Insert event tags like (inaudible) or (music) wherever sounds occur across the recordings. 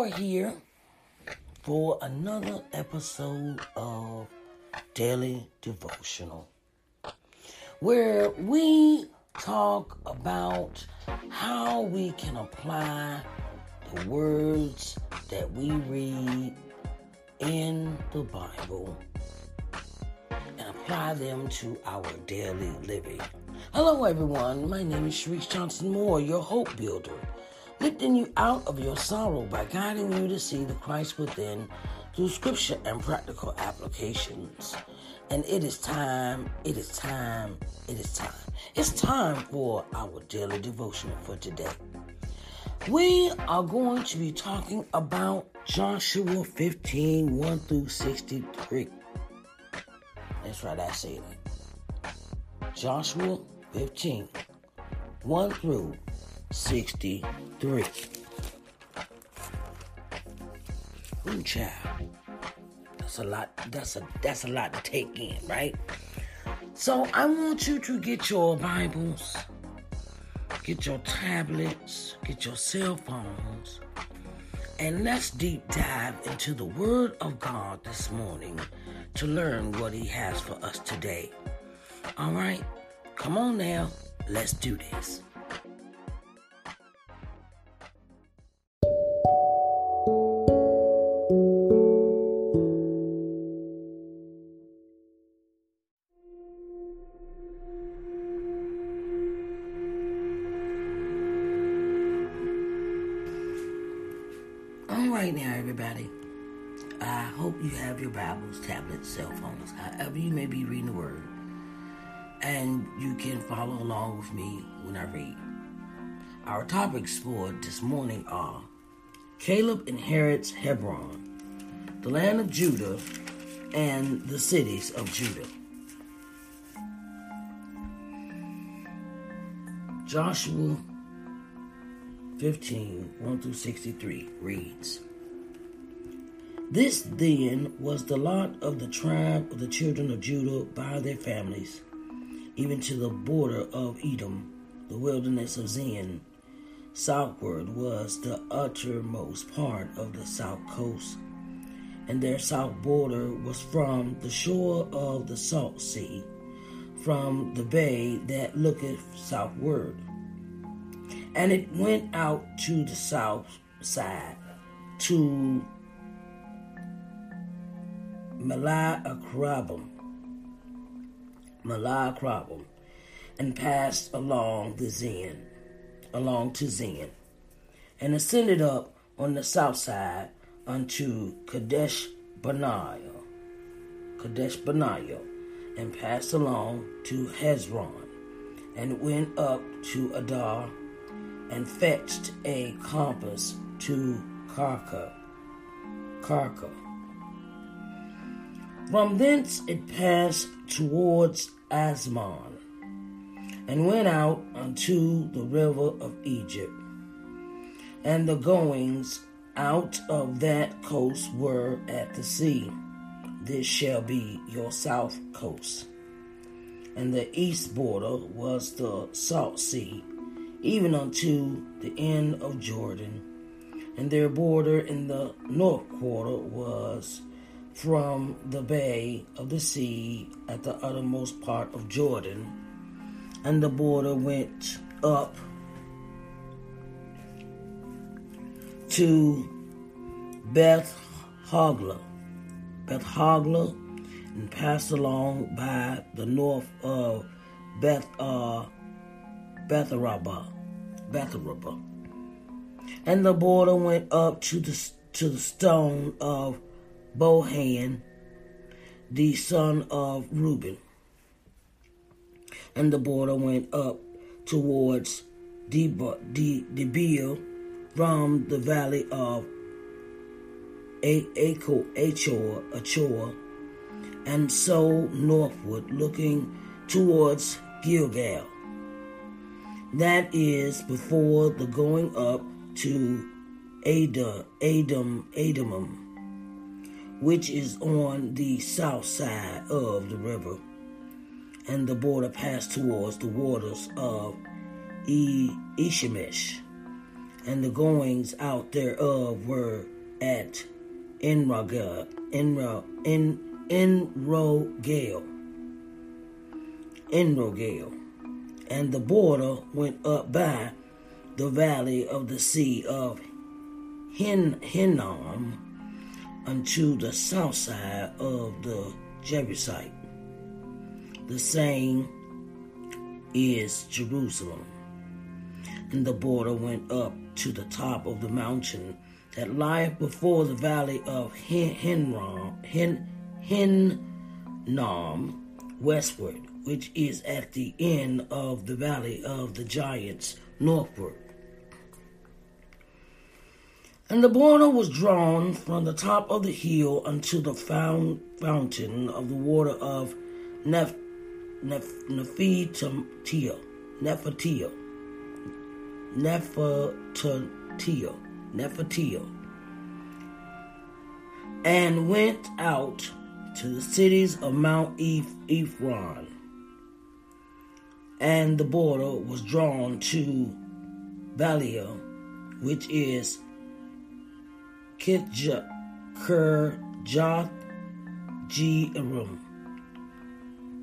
Moore here for another episode of Daily Devotional, where we talk about how we can apply the words that we read in the Bible and apply them to our daily living. Hello, everyone. My name is Sharice Johnson Moore, your hope builder, lifting you out of your sorrow by guiding you to see the Christ within through scripture and practical applications. And it is time, it is time, it is time. It's time for our daily devotional for today. We are going to be talking about Joshua 15 1 through 63. That's right, I say that. Joshua 15, 1 through 63. Ooh, child. That's a lot. That's a that's a lot to take in, right? So I want you to get your Bibles, get your tablets, get your cell phones, and let's deep dive into the Word of God this morning to learn what He has for us today. All right? Come on now. Let's do this. And you can follow along with me when I read. Our topics for this morning are Caleb inherits Hebron, the land of Judah, and the cities of Judah. Joshua 15 1 through 63 reads This then was the lot of the tribe of the children of Judah by their families, even to the border of Edom, the wilderness of Zin. Southward was the uttermost part of the south coast, and their south border was from the shore of the salt sea from the bay that looketh southward. And it went out to the south side to Malaakrabim, and passed along the Zen, along to Zen, and ascended up on the south side unto Kadesh Barnea, Kadesh Barnea, and passed along to Hezron, and went up to Adar, and fetched a compass to Karka. Karka. From thence it passed towards Azmon, and went out unto the river of Egypt. And the goings out of that coast were at the sea this shall be your south coast. And the east border was the salt sea, even unto the end of Jordan. And their border in the north quarter was from the bay of the sea at the uttermost part of Jordan. And the border went up to Beth Hogla Beth Hogla and passed along by the north of Beth uh, Betharaba, Betharaba, and the border went up to the to the stone of Bohan, the son of Reuben, and the border went up towards Debir from the valley of Achor, Achor, and so northward, looking towards Gilgal. That is before the going up to Ada, Adam, Adamum, which is on the south side of the river, and the border passed towards the waters of e- Ishemesh, and the goings out thereof were at Enrogel, Enro, En, Enrogel, Enrogel, and the border went up by the valley of the sea of Hin, Hinnom unto the south side of the Jebusite. The same is Jerusalem. And the border went up to the top of the mountain that lieth before the valley of Hinnom, Hin, westward, which is at the end of the valley of the giants northward. And the border was drawn from the top of the hill unto the found fountain of the water of Neph, Neph, Nephatiah, Nephatiah, and went out to the cities of Mount Ephron. And the border was drawn to Balia, which is Kirjath Jearim,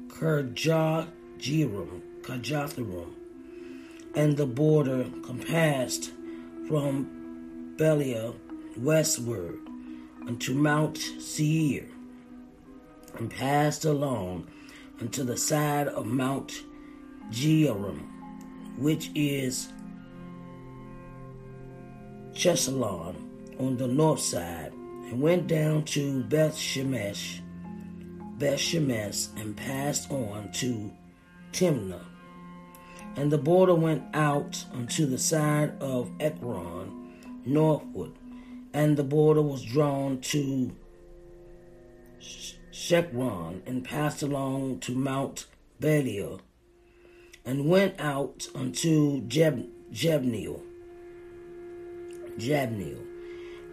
Kirjath Jearim, Kirjatharim, and the border compassed from Belia westward unto Mount Seir, and passed along unto the side of Mount Jearim, which is Chesalon, on the north side, and went down to Beth Shemesh, Beth Shemesh, and passed on to Timnah. And the border went out unto the side of Ekron, northward, and the border was drawn to Shekron, and passed along to Mount Belial, and went out unto Jeb, Jebneel, Jabneel,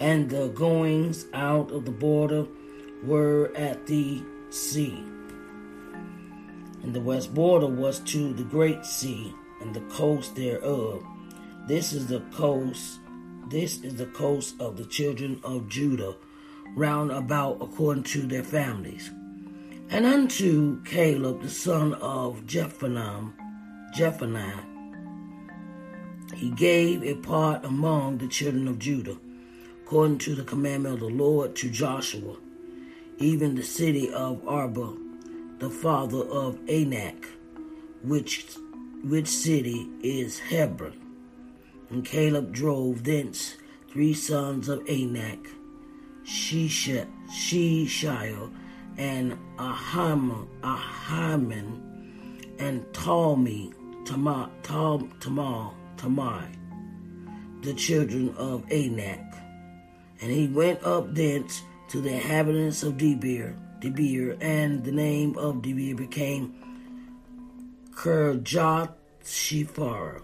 and the goings out of the border were at the sea. And the west border was to the great sea and the coast thereof. This is the coast this is the coast of the children of Judah, round about according to their families. And unto Caleb the son of Jephunneh, Jephunneh, he gave a part among the children of Judah, according to the commandment of the Lord to Joshua, even the city of Arba, the father of Anak, which which city is Hebron. And Caleb drove thence three sons of Anak, Shishai, and Ahiman, and Talmi, Tamar, Tamai, the children of Anak. And he went up thence to the inhabitants of Debir, Debir, and the name of Debir became Kirjath Shifar.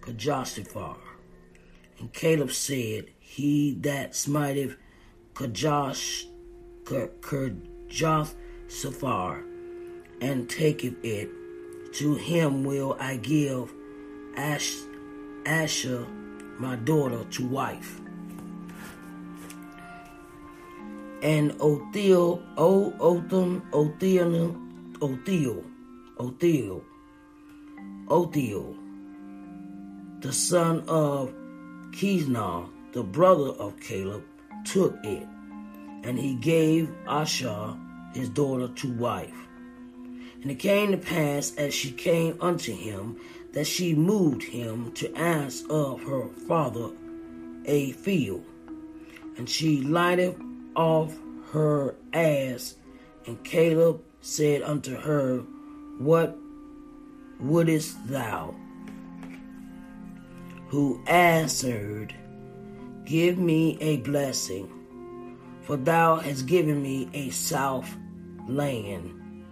Kajoshphar. And Caleb said, He that smiteth Kajosh, Kerjoth Safar, and taketh it, to him will I give Ash, Asher, my daughter, to wife. And Othil, O Otham, Othil, Othil, Othil, Othil, the son of Kiznah, the brother of Caleb, took it, and he gave Asha his daughter to wife. And it came to pass as she came unto him that she moved him to ask of her father a field. And she lighted off her ass, and Caleb said unto her, What wouldest thou? Who answered, Give me a blessing, for thou hast given me a south land.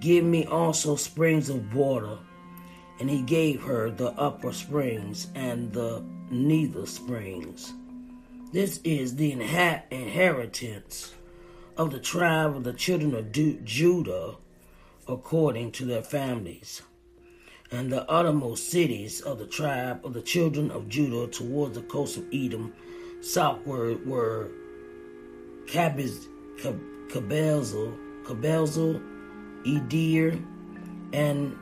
Give me also springs of water. And he gave her the upper springs and the nether springs. This is the inheritance of the tribe of the children of Judah according to their families. And the uttermost cities of the tribe of the children of Judah towards the coast of Edom southward were Cabiz, Cabelzel, Edir, and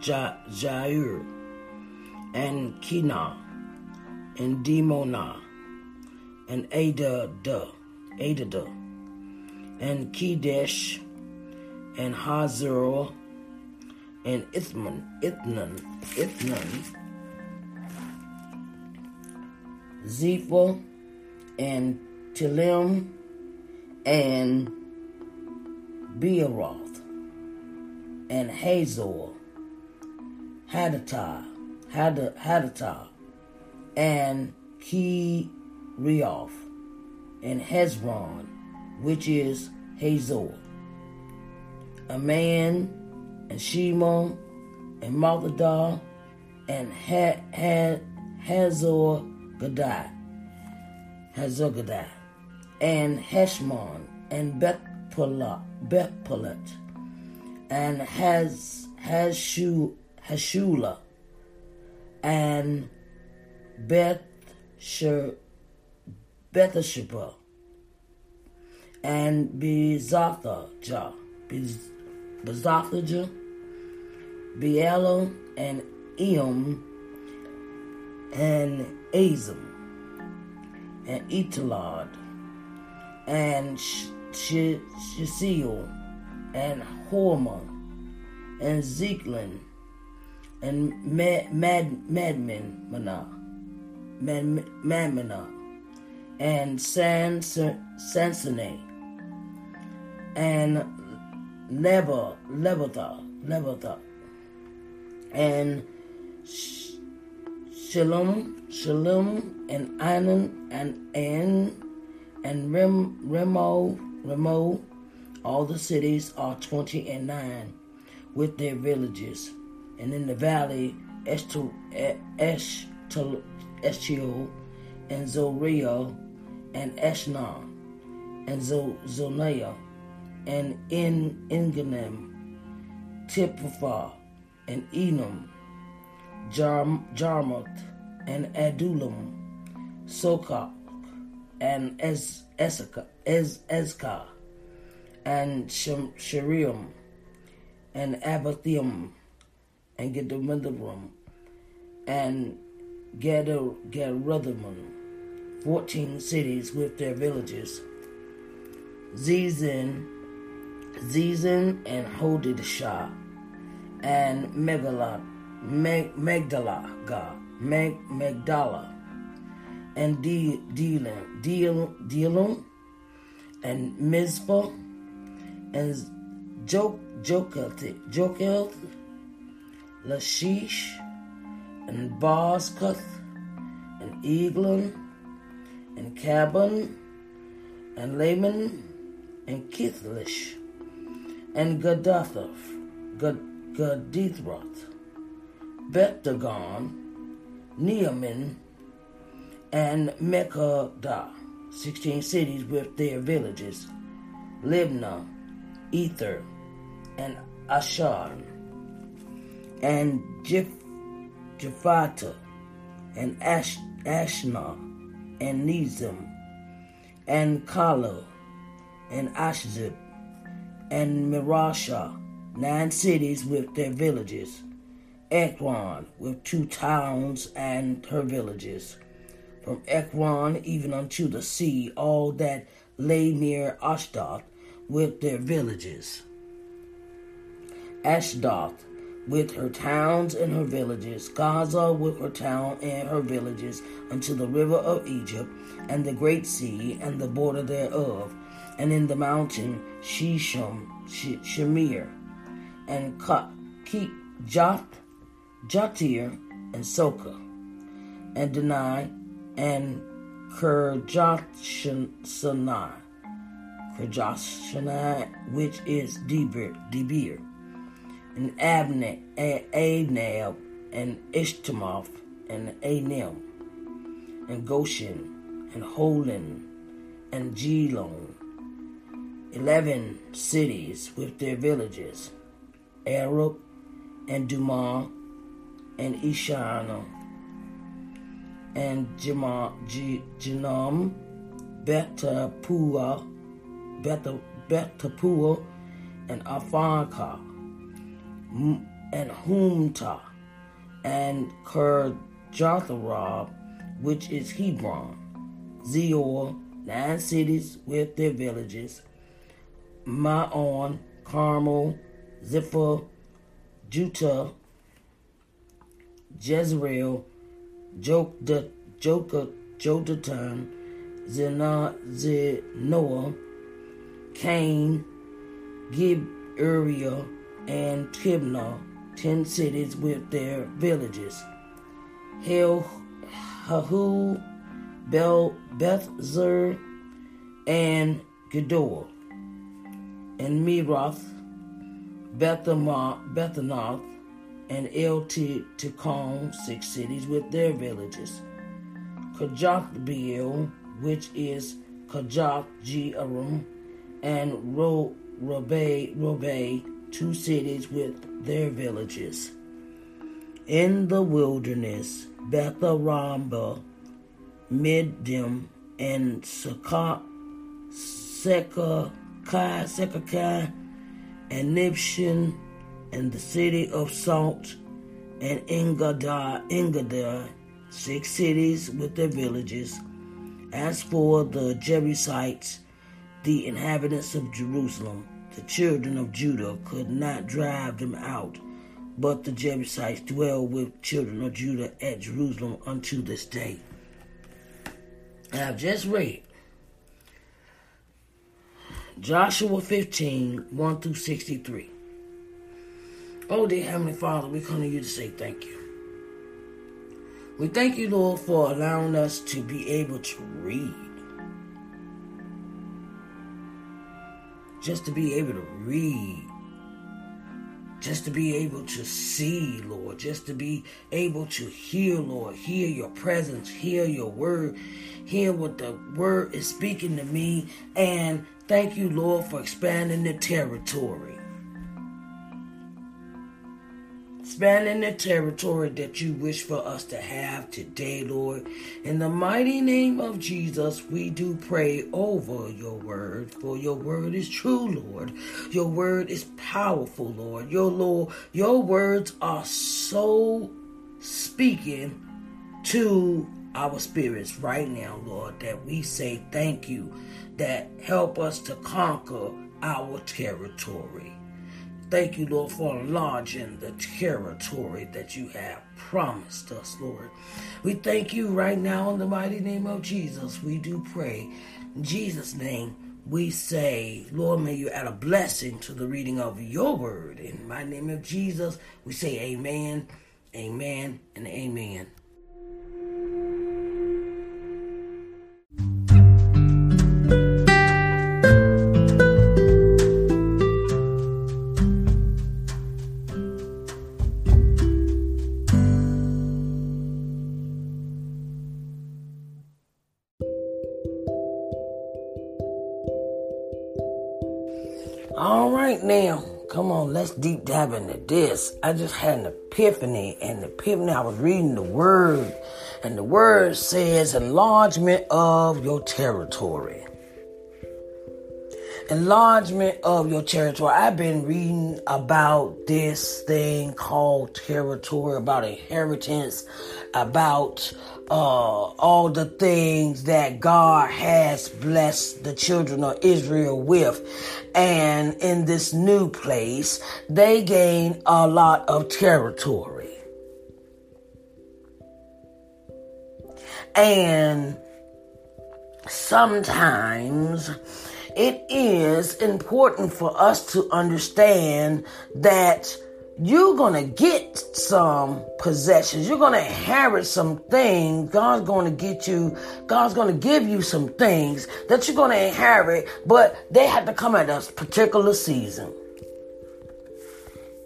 Jair, and Kina, and Dimona, and Adada, Adada, and Kedesh, and Hazor, and Ithman, Ithnan, Ithnan, Zepho, and Tilim, and Beeroth, and Hazor, Hadattah, Had- Hadattah, and Kirioth, and Hezron, which is Hazor. A man, and Shimon, and Malkadah, and ha- ha- Hazor Gadai, Hazor Gadai, and Heshmon, and Bethpelah, Bethpelet, and Haz Hashu Hashula, and Beth Bethsheba, and Bezathajah, Bezathajah, Beela, and Eam, and Azim, and Etalad, and Shisiel, and Horma, and Zeklin, and Mad Mad Madman Mana, Mad and San Sansone, and Leba, Lebatha, Lebatha, and Sh- Shalom, Shalom, and Anan, and An, and Rem, Remo, Remo, all the cities are twenty and nine, with their villages, and in the valley, Eshtal, and Zoria, and Eshna, and Zonaya, and in Inganim, Tipphah, and Enum, Jarm, Jarmuth, and Adullam, Sokak, and Ezekah, Ez, Ezka, and Shariam, and Abathium, and Gedimidarum, and Gederuthaman, 14 cities with their villages. Zizin, Zizin and Hodidashah, and Megalah, Meg, Magdala, God, Meg, Magdala, and De, Dealim, Deal, Dealim, and Mizpah, and Jok, Jokel, Jokel, Lashish, and Bozkath, and Eglon, and Cabon, and Laman, and Kithlish, and Gadothoth, Gad, Gadithroth, Beth-dagon, Neamin, and Mekada, 16 cities with their villages, Libnah, Ether, and Ashar, and Jephata, and Ash, Ashna, and Nizam, and Kala, and Ashzib, and Mirasha, nine cities with their villages, Ekron with two towns and her villages, from Ekron even unto the sea, all that lay near Ashdod with their villages. Ashdod with her towns and her villages, Gaza with her town and her villages, unto the river of Egypt, and the great sea, and the border thereof, and in the mountain Shisham, Shemir, and Jatir, and Soka, and Denai, and Kerjashana, Kerjashana, which is Debir, Debir and Abner, Anab, and Ishtimoth, and Anim, and Goshen, and Holon, and Gelon, eleven cities with their villages, Arab, and Dumah, and Ishana, and Janam, Betapua, Betapua, and Aphaka, and Humta, and Kirjatharab, which is Hebron, Zeor, nine cities with their villages, Maon, Carmel, Zipha, Judah, Jezreel, Jokda, Joka, Jodatan, Zena, Cain, Gib, Uriah, and Tibnah, ten cities with their villages. Hel, Hahu, Bel, Bethzer, and Gedor, and Meroth, Bethanoth, and El Tikon, six cities with their villages. Kajathbeel, which is Kajath Jearim, and Ro, Robe, Robe, two cities with their villages. In the wilderness, Betharamba, Middim, and Sekah, Sekakai, Sekakai, and Nibshin, and the city of Salt, and Engadar, Engadar, six cities with their villages. As for the Jebusites, the inhabitants of Jerusalem, the children of Judah could not drive them out, but the Jebusites dwell with children of Judah at Jerusalem unto this day. I have just read Joshua 15 1 through 63. Oh, dear Heavenly Father, we come to you to say thank you. We thank you, Lord, for allowing us to be able to read. Just to be able to read. Just to be able to see, Lord. Just to be able to hear, Lord. Hear your presence. Hear your word. Hear what the word is speaking to me. And thank you, Lord, for expanding the territory. Expanding the territory that you wish for us to have today, Lord. In the mighty name of Jesus, we do pray over your word, for your word is true, Lord. Your word is powerful, Lord. Your Lord, your words are so speaking to our spirits right now, Lord, that we say thank you, that help us to conquer our territory. Thank you, Lord, for enlarging the territory that you have promised us, Lord. We thank you right now in the mighty name of Jesus. We do pray. In Jesus' name, we say, Lord, may you add a blessing to the reading of your word. In my name of Jesus, we say amen, amen, and amen. Deep dive into this. I just had an epiphany, and the epiphany, I was reading the word, and the word says enlargement of your territory. Enlargement of your territory. I've been reading about this thing called territory, about inheritance, about uh, all the things that God has blessed the children of Israel with. And in this new place, they gain a lot of territory. And sometimes it is important for us to understand that you're going to get some possessions. You're going to inherit some things. God's going to get you, God's going to give you some things that you're going to inherit, but they have to come at a particular season.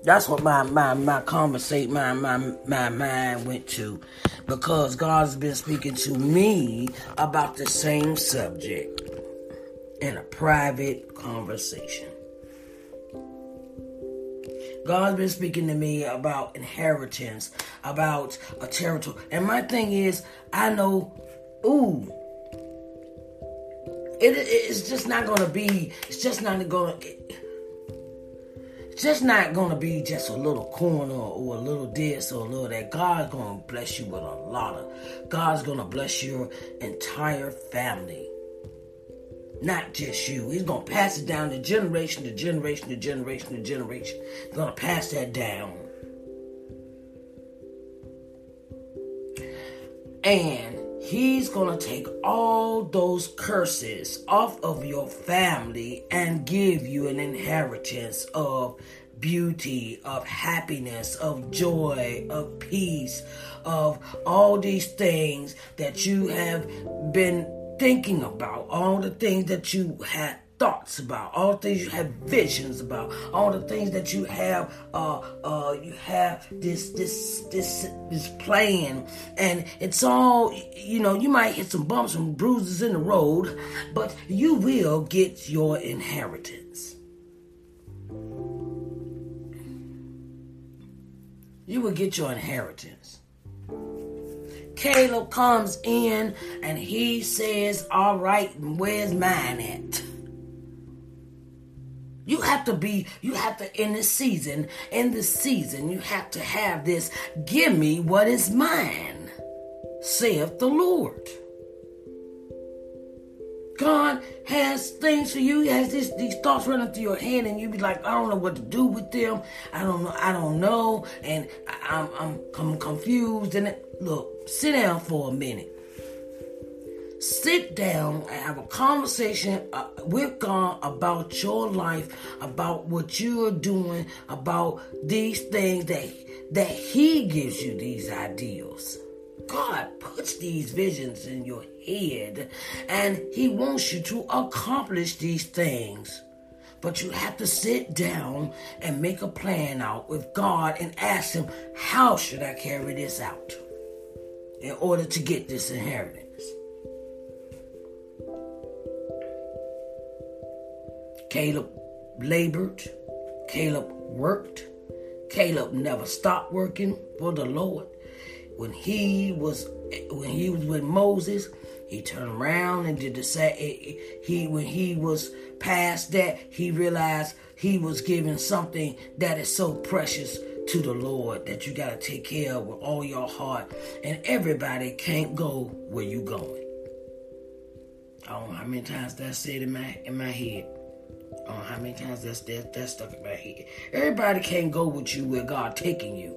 That's what my my my conversate my my my mind went to, because God's been speaking to me about the same subject in a private conversation. God's been speaking to me about inheritance, about a territory. And my thing is, I know, ooh, it, it's just not going to be, it's just not going to, just not going to be just a little corner or a little this or a little that. God's going to bless you with a lot of, God's going to bless your entire family. Not just you. He's going to pass it down to generation to generation to generation to generation. He's going to pass that down. And he's going to take all those curses off of your family and give you an inheritance of beauty, of happiness, of joy, of peace, of all these things that you have been thinking about, all the things that you had thoughts about, all the things you have visions about, all the things that you have uh uh you have this this this this plan and it's all you know, you might hit some bumps and bruises in the road, but you will get your inheritance. You will get your inheritance. Caleb comes in and he says, All right, where's mine at? You have to be, you have to, in this season, in this season, you have to have this, give me what is mine, saith the Lord. God has things for you. He has this, these thoughts running through your head, and you be like, I don't know what to do with them. I don't know. I don't know, and I, I'm, I'm I'm confused. And it, look, sit down for a minute. sit down and have a conversation uh, with God about your life, about what you are doing, about these things that that He gives you these ideals. God puts these visions in your head and He wants you to accomplish these things. But you have to sit down and make a plan out with God and ask Him, How should I carry this out in order to get this inheritance? Caleb labored, Caleb worked, Caleb never stopped working for the Lord. When he was when he was with Moses, he turned around and did the same. Eh, eh, he when he was past that, he realized he was given something that is so precious to the Lord that you got to take care of with all your heart. And everybody can't go where you going. I don't know how many times that said in my in my head. I don't know how many times that's that, that's stuck in my head. Everybody can't go with you where God taking you.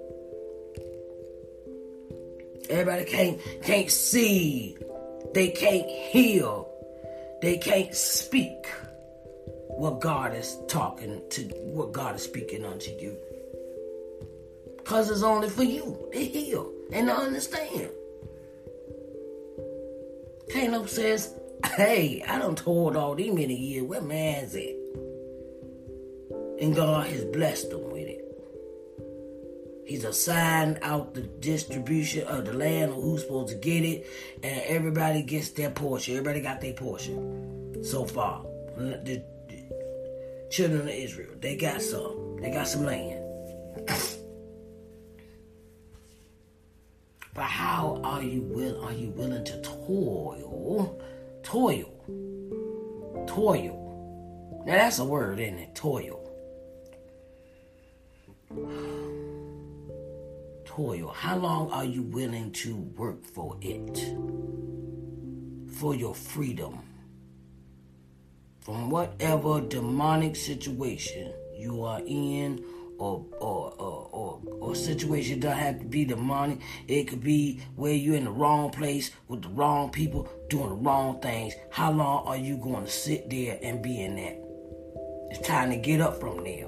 Everybody can't can't see. They can't hear. They can't speak what God is talking to what God is speaking unto you. Cause it's only for you to hear and to understand. Caleb says, Hey, I done told all these many years where man's at. And God has blessed them with it. He's assigned out the distribution of the land of who's supposed to get it, and everybody gets their portion. Everybody got their portion so far. The, the children of Israel, they got some. They got some land. (laughs) but how are you will are you willing to toil? Toil. Toil. Now that's a word, isn't it? Toil. (sighs) toil? How long are you willing to work for it? For your freedom. From whatever demonic situation you are in or or or or, or situation doesn't have to be the money. It could be where you're in the wrong place with the wrong people doing the wrong things. How long are you going to sit there and be in that? It's time to get up from there.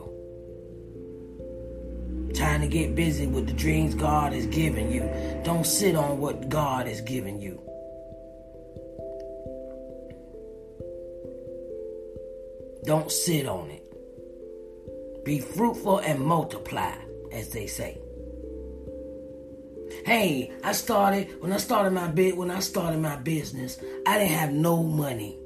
Time to get busy with the dreams God has given you. Don't sit on what God has given you. Don't sit on it. Be fruitful and multiply, as they say. Hey, I started when I started my bit when I started my business, I didn't have no money.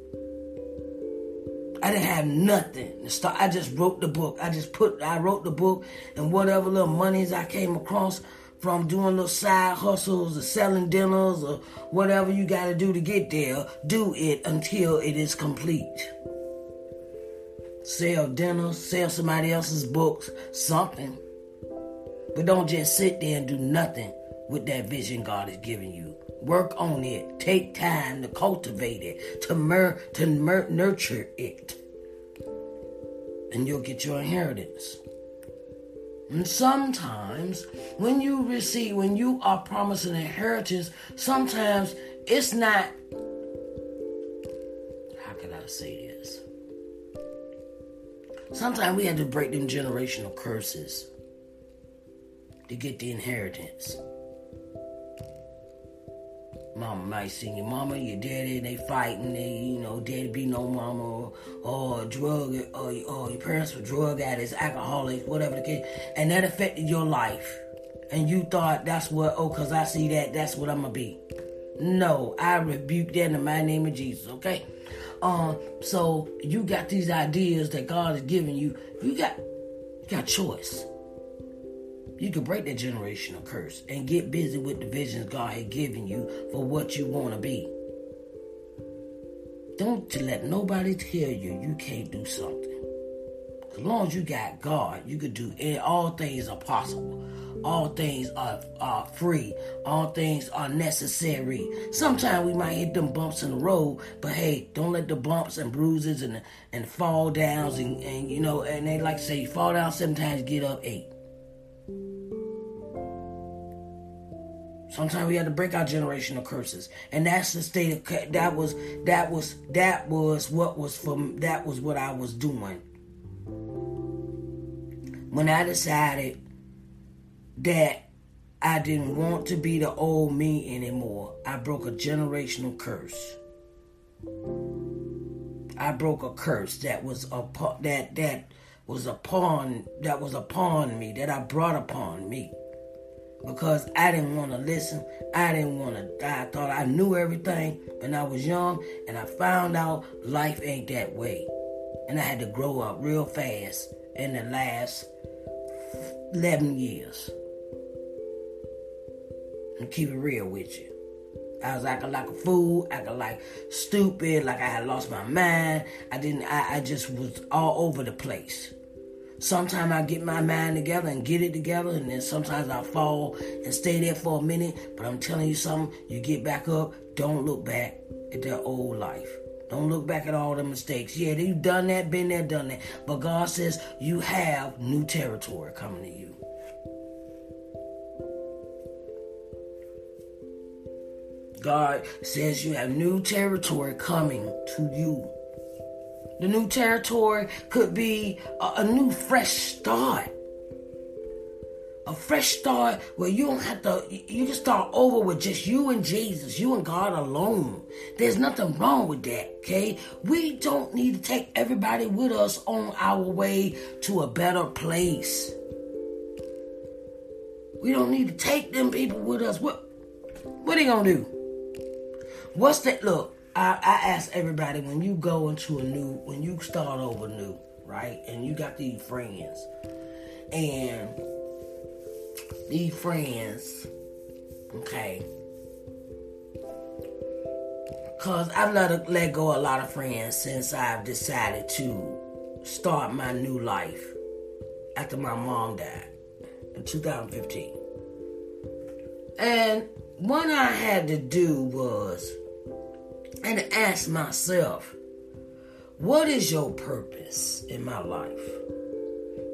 I didn't have nothing. I just wrote the book. I just put, I wrote the book and whatever little monies I came across from doing little side hustles or selling dinners or whatever you got to do to get there, do it until it is complete. Sell dinners, sell somebody else's books, something. But don't just sit there and do nothing with that vision God is giving you. Work on it. Take time to cultivate it, to mer- to mer- nurture it, and you'll get your inheritance. And sometimes, when you receive, when you are promised an inheritance, sometimes it's not. How can I say this? Sometimes we have to break them generational curses to get the inheritance. Mama might see your mama, your daddy, and they fighting, they, you know, daddy be no mama, or, or drug, or, or your parents were drug addicts, alcoholics, whatever the case, and that affected your life. And you thought that's what, oh, because I see that, that's what I'm going to be. No, I rebuke that in my name of Jesus, okay? Um, so you got these ideas that God is giving you. You got, you got choice. You can break that generational curse and get busy with the visions God had given you for what you want to be. Don't let nobody tell you you can't do something. As long as you got God, you can do it. All things are possible. All things are, are free. All things are necessary. Sometimes we might hit them bumps in the road, but hey, don't let the bumps and bruises and and fall downs and, and you know, and they like to say, fall down seven times, get up eight. Sometimes we have to break our generational curses, and that's the state of that was that was that was what was from that was what I was doing when I decided that I didn't want to be the old me anymore. I broke a generational curse. I broke a curse that was upon that that was upon that was upon me that I brought upon me because I didn't want to listen. I didn't want to. Die. I thought I knew everything when I was young, and I found out life ain't that way, and I had to grow up real fast in the last eleven years. And keep it real with you. I was acting like a fool, acting like stupid, like I had lost my mind. I didn't. I, I just was all over the place. Sometimes I get my mind together and get it together, and then sometimes I fall and stay there for a minute. But I'm telling you something, you get back up, don't look back at that old life. Don't look back at all the mistakes. Yeah, you've done that, been there, done that. But God says you have new territory coming to you. God says you have new territory coming to you. The new territory could be a, a new fresh start. A fresh start where you don't have to, you can start over with just you and Jesus, you and God alone. There's nothing wrong with that, okay? We don't need to take everybody with us on our way to a better place. We don't need to take them people with us. What, what are they gonna do? What's that? Look, I, I ask everybody when you go into a new, when you start over new, right? And you got these friends, and these friends, okay? Cause I've let let go a lot of friends since I've decided to start my new life after my mom died in 2015. And what I had to do was and ask myself, what is your purpose in my life?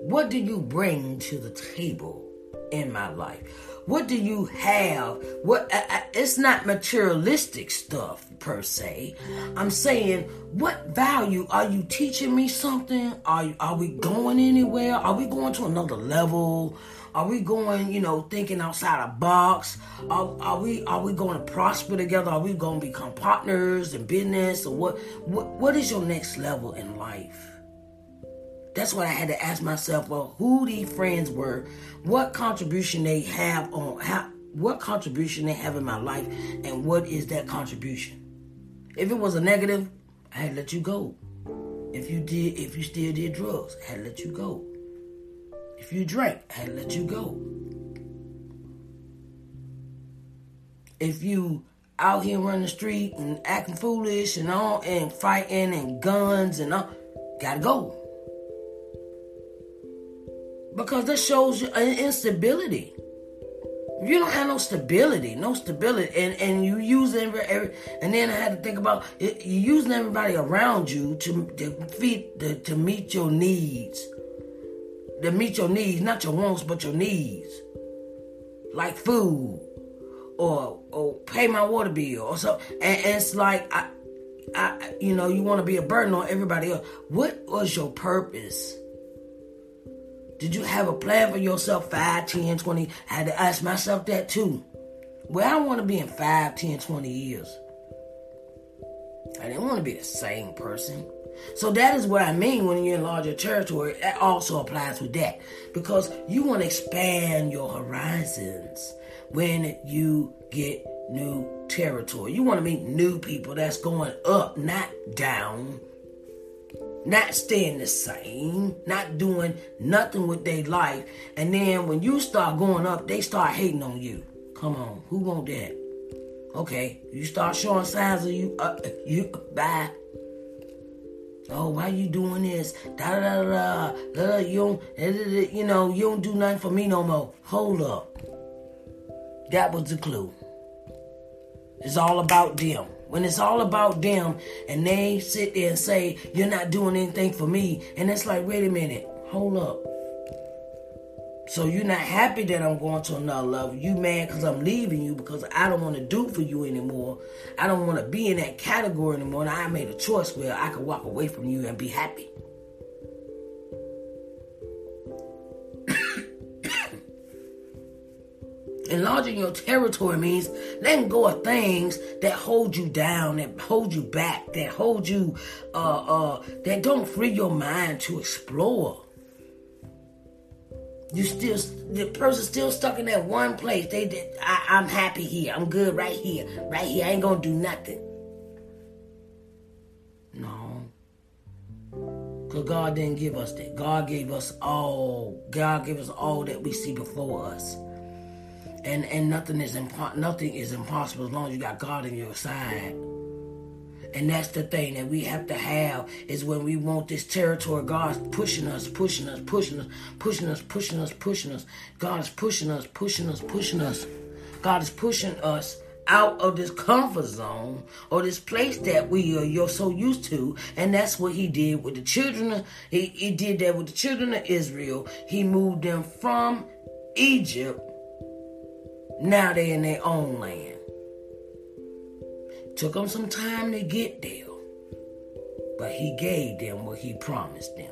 What do you bring to the table in my life? What do you have? What I, I, it's not materialistic stuff per se. I'm saying, what value are you teaching me something? Are are we going anywhere? Are we going to another level? Are we going, you know, thinking outside a box? Are, are we are we going to prosper together? Are we going to become partners in business? Or what what what is your next level in life? That's what I had to ask myself. Well, who these friends were, what contribution they have on how what contribution they have in my life, and what is that contribution? If it was a negative, I had to let you go. If you did, if you still did drugs, I had to let you go. If you drank, I let you go. If you out here running the street and acting foolish and all and fighting and guns and all, gotta go. Because that shows you instability. You don't have no stability, no stability, and, and you use every, every and then I had to think about you using everybody around you to to feed to, to meet your needs, to meet your needs, not your wants but your needs, like food, or or pay my water bill or so. And, and it's like I, I, you know, you want to be a burden on everybody else. What was your purpose? Did you have a plan for yourself 5, 10, 20? I had to ask myself that too. Where I want to be in 5, 10, 20 years. I didn't want to be the same person. So that is what I mean when you enlarge your territory. That also applies with that. Because you want to expand your horizons when you get new territory. You want to meet new people that's going up, not down not staying the same, not doing nothing with their life. And then when you start going up, they start hating on you. Come on, who want that? Okay, you start showing signs of you, uh, you bye. Oh, why you doing this? Da da da da. you don't, eh, eh, eh, you know, you don't do nothing for me no more. Hold up. That was the clue. It's all about them. When it's all about them and they sit there and say, You're not doing anything for me. And it's like, wait a minute, hold up. So you're not happy that I'm going to another level. You mad because I'm leaving you because I don't want to do for you anymore. I don't want to be in that category anymore. And I made a choice where I could walk away from you and be happy. (coughs) Enlarging your territory means letting go of things that hold you down, that hold you back, that hold you, uh, uh, that don't free your mind to explore. You still, the person still stuck in that one place. They, they I, I'm happy here. I'm good right here, right here. I ain't gonna do nothing. No, cause God didn't give us that. God gave us all. God gave us all that we see before us and and nothing is impo- nothing is impossible as long as you got God on your side. And that's the thing that we have to have is when we want this territory, God's pushing us, pushing us, pushing us, pushing us, pushing us, pushing us. God is pushing us, pushing us, pushing us. God is pushing us out of this comfort zone or this place that we are you're so used to and that's what he did with the children he, he did that with the children of israel he moved them from egypt now they're in their own land. Took them some time to get there, but he gave them what he promised them.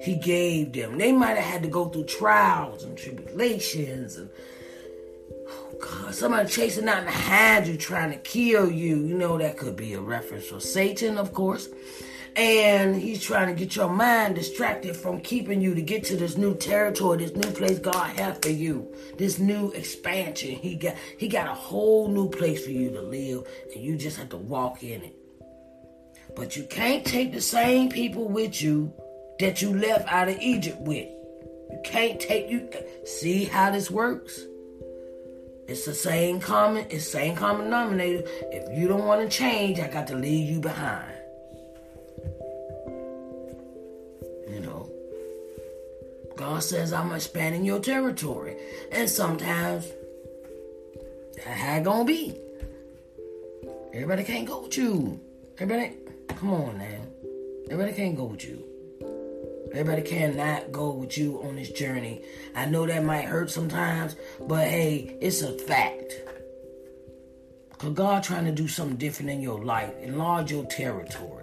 He gave them. They might have had to go through trials and tribulations and oh God, somebody chasing out behind you trying to kill you. You know that could be a reference for Satan, of course and he's trying to get your mind distracted from keeping you to get to this new territory, this new place God has for you, this new expansion. He got he got a whole new place for you to live, and you just have to walk in it. But you can't take the same people with you that you left out of Egypt with. You can't take you see how this works. It's the same common, it's same common denominator. If you don't want to change, I got to leave you behind. God says I'm expanding your territory. And sometimes that how gonna be. Everybody can't go with you. Everybody come on now. Everybody can't go with you. Everybody cannot go with you on this journey. I know that might hurt sometimes, but hey, it's a fact. Cause God trying to do something different in your life, enlarge your territory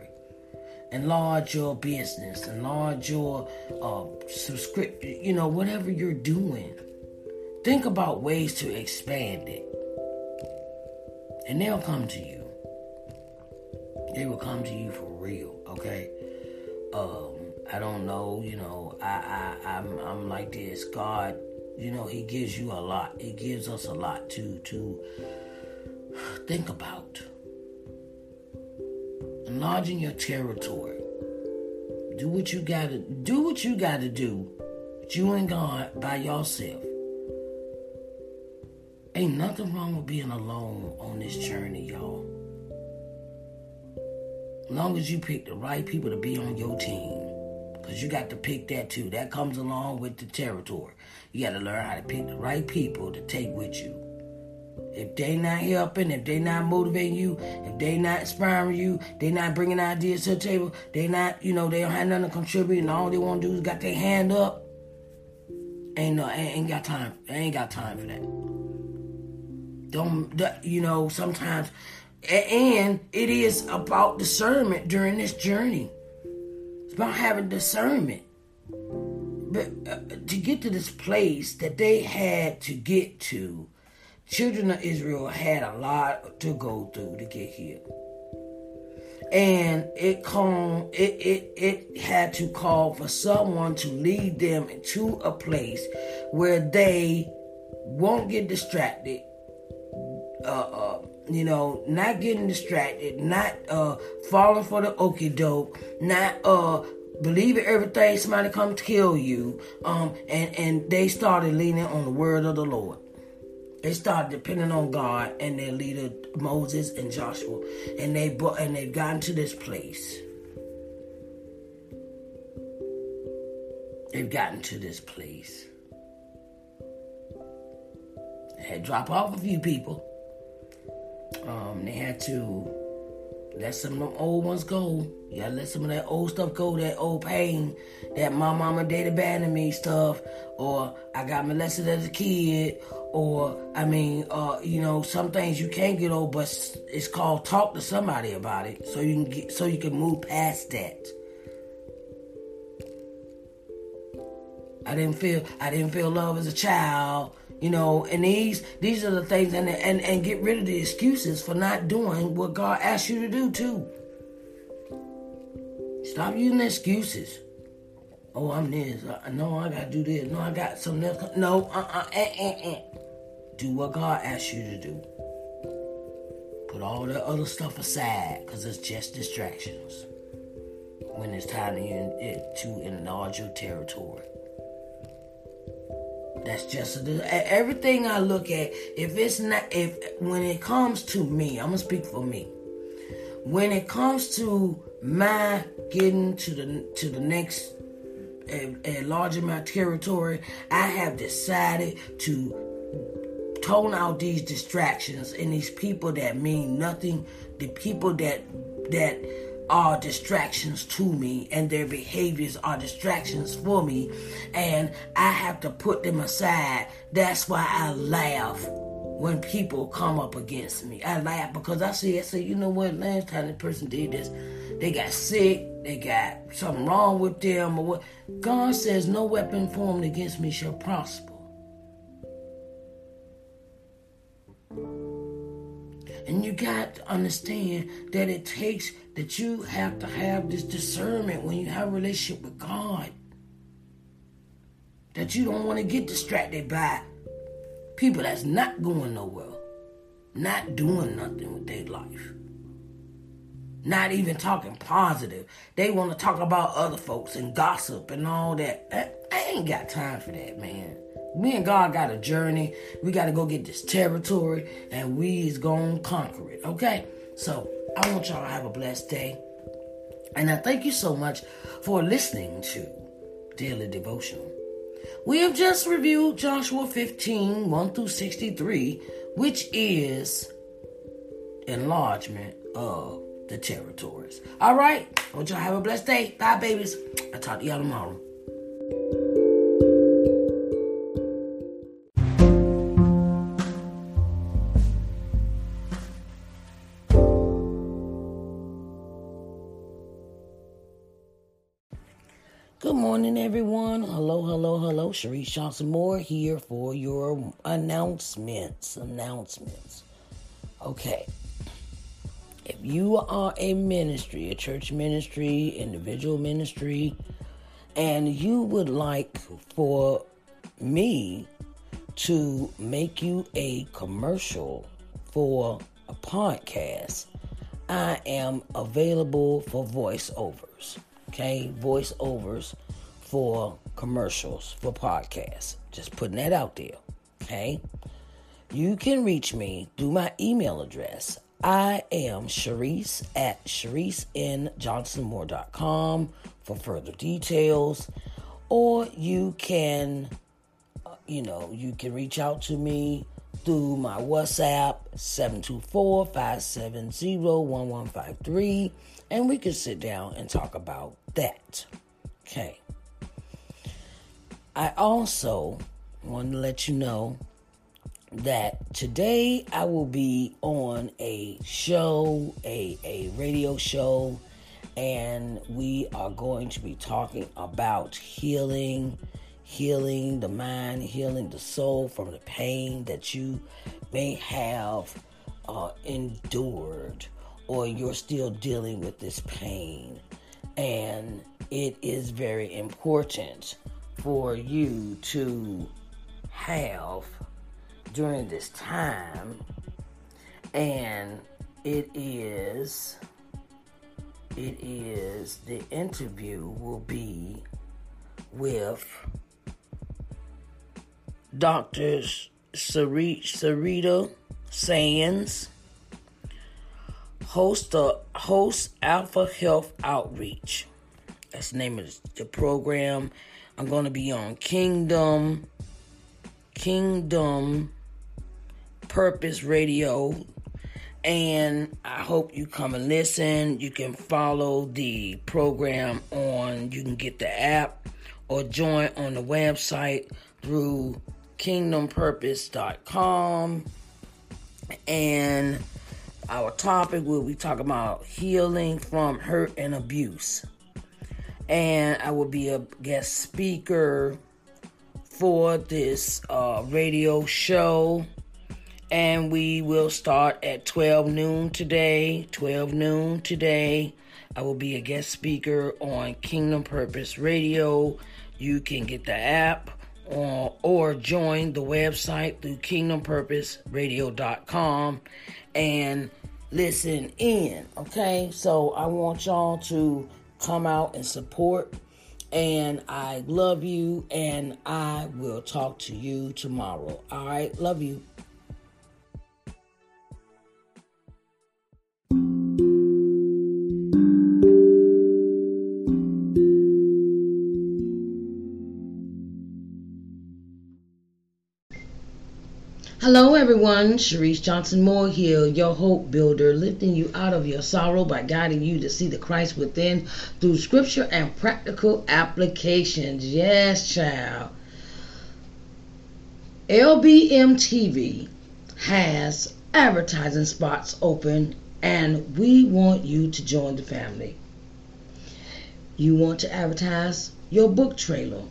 enlarge your business, enlarge your uh, subscription, you know, whatever you're doing. Think about ways to expand it. And they'll come to you. They will come to you for real, okay? Um, I don't know, you know, I, I I'm I'm like this. God, you know, He gives you a lot. He gives us a lot to to think about enlarging your territory. Do what you gotta do what you gotta do. But You and God by yourself. Ain't nothing wrong with being alone on this journey, y'all. As long as you pick the right people to be on your team. Because you got to pick that too. That comes along with the territory. You got to learn how to pick the right people to take with you. If they not helping, if they not motivating you, if they not inspiring you, they not bringing ideas to the table, they not, you know, they don't have nothing to contribute, and all they want to do is got their hand up. Ain't no, ain't, ain't got time. Ain't got time for that. Don't, you know, sometimes, and it is about discernment during this journey. It's about having discernment. But uh, to get to this place that they had to get to, children of Israel had a lot to go through to get here. And it come it, it it had to call for someone to lead them to a place where they won't get distracted. Uh, uh you know, not getting distracted, not uh falling for the okey doke, not uh believing everything somebody come to kill you. Um and and they started leaning on the word of the Lord. They started depending on God and their leader Moses and Joshua, and they brought, and they've gotten to this place. They've gotten to this place. They had drop off a few people. Um, they had to let some of them old ones go. Gotta let some of that old stuff go, that old pain, that my mama bad to me stuff, or I got molested as a kid, or I mean, uh, you know, some things you can't get over, but it's called talk to somebody about it, so you can get, so you can move past that. I didn't feel I didn't feel love as a child, you know, and these these are the things and and and get rid of the excuses for not doing what God asked you to do too. Stop using excuses. Oh, I'm this. Uh, no, I gotta do this. No, I got something else. No, uh, uh, eh, eh, eh. Do what God asked you to do. Put all that other stuff aside, cause it's just distractions. When it's time to, to enlarge your territory. That's just a, everything I look at. If it's not, if when it comes to me, I'm gonna speak for me. When it comes to my getting to the to the next, enlarging my territory, I have decided to tone out these distractions and these people that mean nothing. The people that that are distractions to me and their behaviors are distractions for me and I have to put them aside. That's why I laugh when people come up against me. I laugh because I see I say, you know what, last time the person did this, they got sick, they got something wrong with them or what. God says no weapon formed against me shall prosper. And you got to understand that it takes that you have to have this discernment when you have a relationship with God. That you don't want to get distracted by people that's not going nowhere, not doing nothing with their life, not even talking positive. They want to talk about other folks and gossip and all that. I ain't got time for that, man. Me and God got a journey. We got to go get this territory, and we is going to conquer it. Okay? So, I want y'all to have a blessed day. And I thank you so much for listening to Daily Devotional. We have just reviewed Joshua 15 1 through 63, which is enlargement of the territories. All right? I want y'all to have a blessed day. Bye, babies. I'll talk to y'all tomorrow. Good morning, everyone. Hello, hello, hello. Sharice Johnson Moore here for your announcements. Announcements. Okay. If you are a ministry, a church ministry, individual ministry, and you would like for me to make you a commercial for a podcast, I am available for voiceovers okay, voiceovers for commercials for podcasts. Just putting that out there, okay? You can reach me through my email address. I am Sharice at ShariceNJohnsonMoore.com for further details. Or you can, uh, you know, you can reach out to me through my WhatsApp 724 570 1153 and we can sit down and talk about that. Okay. I also want to let you know that today I will be on a show, a, a radio show, and we are going to be talking about healing, healing the mind, healing the soul from the pain that you may have uh, endured or you're still dealing with this pain. And it is very important for you to have during this time. And it is, it is, the interview will be with Dr. Sarita Sands host the host Alpha Health Outreach. That's the name of the program. I'm going to be on Kingdom Kingdom Purpose Radio And I hope you come and listen. You can follow the program on, you can get the app or join on the website through kingdompurpose.com. And our topic will be talking about healing from hurt and abuse. And I will be a guest speaker for this uh, radio show. And we will start at 12 noon today. 12 noon today. I will be a guest speaker on Kingdom Purpose Radio. You can get the app or, or join the website through kingdompurposeradio.com and listen in. Okay, so I want y'all to come out and support. And I love you, and I will talk to you tomorrow. All right, love you. Hello, everyone. Sharice Johnson Moore here, your hope builder, lifting you out of your sorrow by guiding you to see the Christ within through scripture and practical applications. Yes, child. LBM TV has advertising spots open, and we want you to join the family. You want to advertise your book trailer,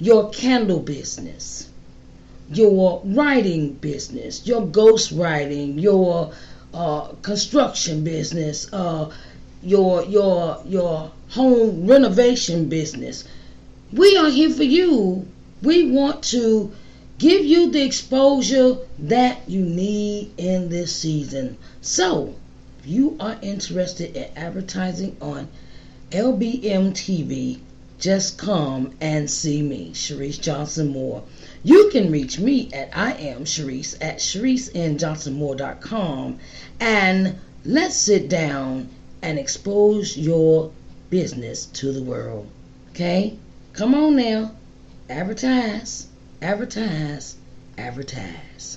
your candle business your writing business, your ghost writing, your uh, construction business, uh, your your your home renovation business. We are here for you. We want to give you the exposure that you need in this season. So, if you are interested in advertising on LBM TV, just come and see me, Sharice Johnson Moore. You can reach me at I am Sharice at ShariceNJohnsonMoore.com and let's sit down and expose your business to the world. Okay? Come on now. Advertise, advertise, advertise.